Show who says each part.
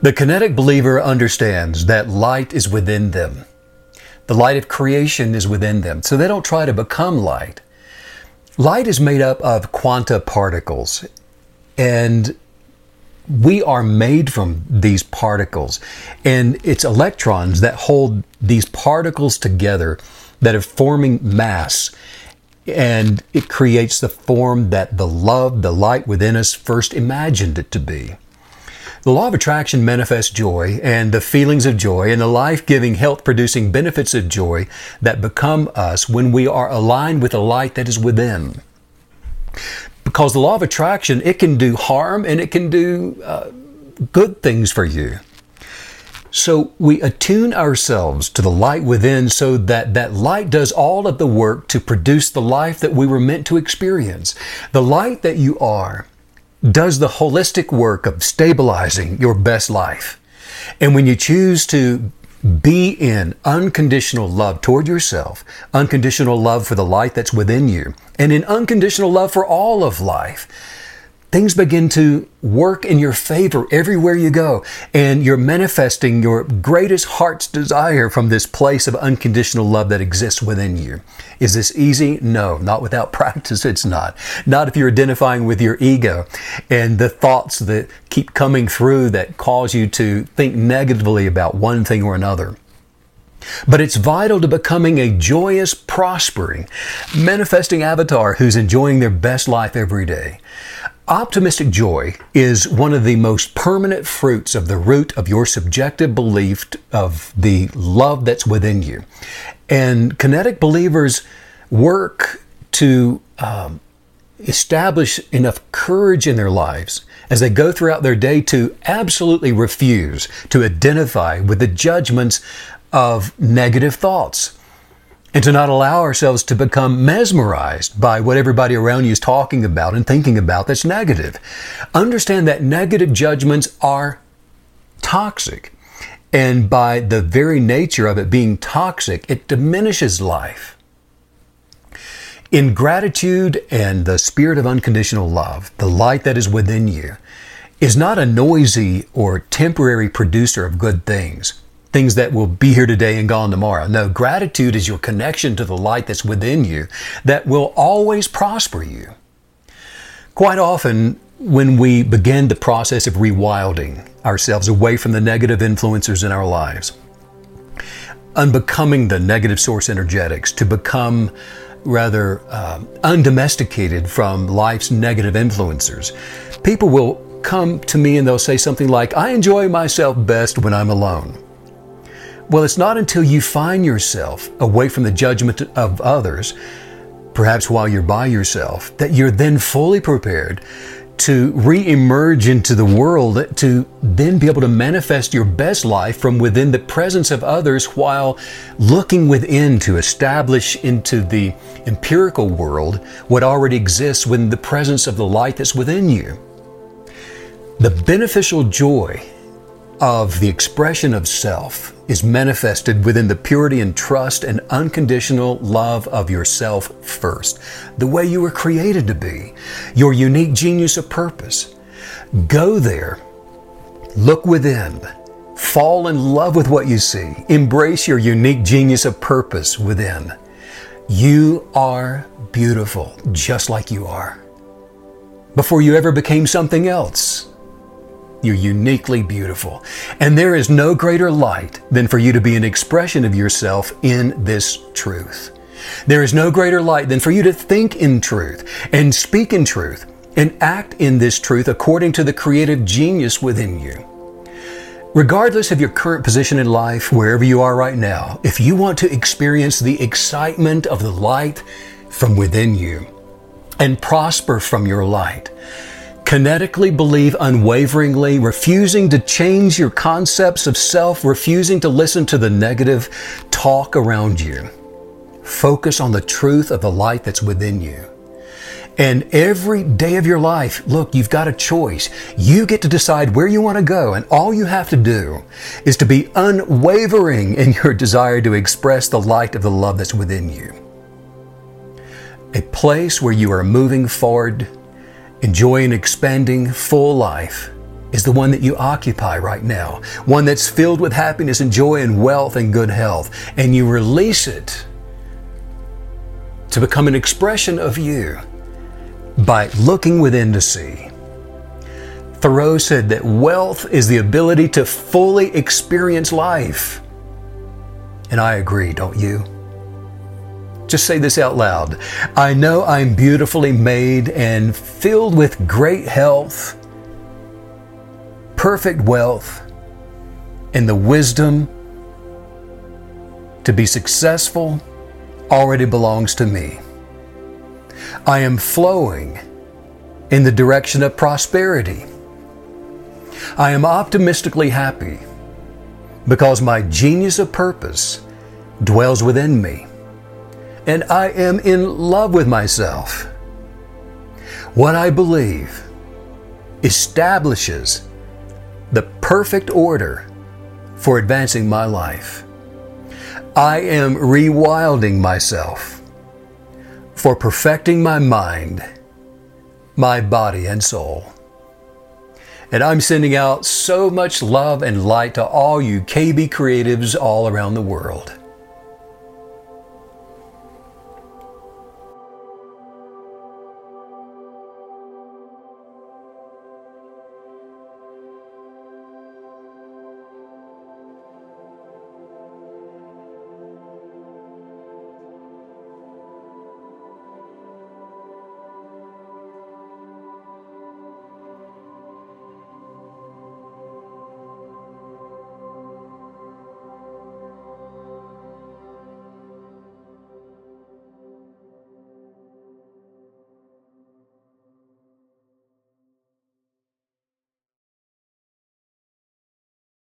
Speaker 1: The kinetic believer understands that light is within them. The light of creation is within them, so they don't try to become light. Light is made up of quanta particles, and we are made from these particles. And it's electrons that hold these particles together that are forming mass. And it creates the form that the love, the light within us first imagined it to be. The law of attraction manifests joy and the feelings of joy and the life giving, health producing benefits of joy that become us when we are aligned with the light that is within. Because the law of attraction, it can do harm and it can do uh, good things for you. So we attune ourselves to the light within so that that light does all of the work to produce the life that we were meant to experience. The light that you are does the holistic work of stabilizing your best life. And when you choose to be in unconditional love toward yourself, unconditional love for the light that's within you, and in unconditional love for all of life, things begin to work in your favor everywhere you go. And you're manifesting your greatest heart's desire from this place of unconditional love that exists within you. Is this easy? No, not without practice. It's not. Not if you're identifying with your ego and the thoughts that keep coming through that cause you to think negatively about one thing or another. But it's vital to becoming a joyous, prospering, manifesting avatar who's enjoying their best life every day. Optimistic joy is one of the most permanent fruits of the root of your subjective belief of the love that's within you. And kinetic believers work to um, establish enough courage in their lives as they go throughout their day to absolutely refuse to identify with the judgments of negative thoughts and to not allow ourselves to become mesmerized by what everybody around you is talking about and thinking about that's negative. Understand that negative judgments are toxic. And by the very nature of it being toxic, it diminishes life. In gratitude and the spirit of unconditional love, the light that is within you is not a noisy or temporary producer of good things things that will be here today and gone tomorrow. No, gratitude is your connection to the light that's within you that will always prosper you. Quite often, when we begin the process of rewilding ourselves away from the negative influencers in our lives, unbecoming the negative source energetics, to become rather uh, undomesticated from life's negative influencers, people will come to me and they'll say something like, I enjoy myself best when I'm alone. Well, it's not until you find yourself away from the judgment of others, perhaps while you're by yourself, that you're then fully prepared to re emerge into the world to then be able to manifest your best life from within the presence of others while looking within to establish into the empirical world what already exists within the presence of the light that's within you. The beneficial joy of the expression of self is manifested within the purity and trust and unconditional love of yourself first, the way you were created to be, your unique genius of purpose. Go there, look within, fall in love with what you see, embrace your unique genius of purpose within. You are beautiful just like you are. Before you ever became something else, you're uniquely beautiful. And there is no greater light than for you to be an expression of yourself in this truth. There is no greater light than for you to think in truth and speak in truth and act in this truth according to the creative genius within you. Regardless of your current position in life, wherever you are right now, if you want to experience the excitement of the light from within you and prosper from your light, Kinetically believe unwaveringly, refusing to change your concepts of self, refusing to listen to the negative talk around you. Focus on the truth of the light that's within you. And every day of your life, look, you've got a choice. You get to decide where you want to go, and all you have to do is to be unwavering in your desire to express the light of the love that's within you. A place where you are moving forward enjoy an expanding full life is the one that you occupy right now, one that's filled with happiness and joy and wealth and good health, and you release it to become an expression of you by looking within to see. Thoreau said that wealth is the ability to fully experience life. And I agree, don't you? Just say this out loud. I know I'm beautifully made and filled with great health, perfect wealth, and the wisdom to be successful already belongs to me. I am flowing in the direction of prosperity. I am optimistically happy because my genius of purpose dwells within me and I am in love with myself. What I believe establishes the perfect order for advancing my life. I am rewilding myself for perfecting my mind, my body, and soul. And I'm sending out so much love and light to all you KB creatives all around the world.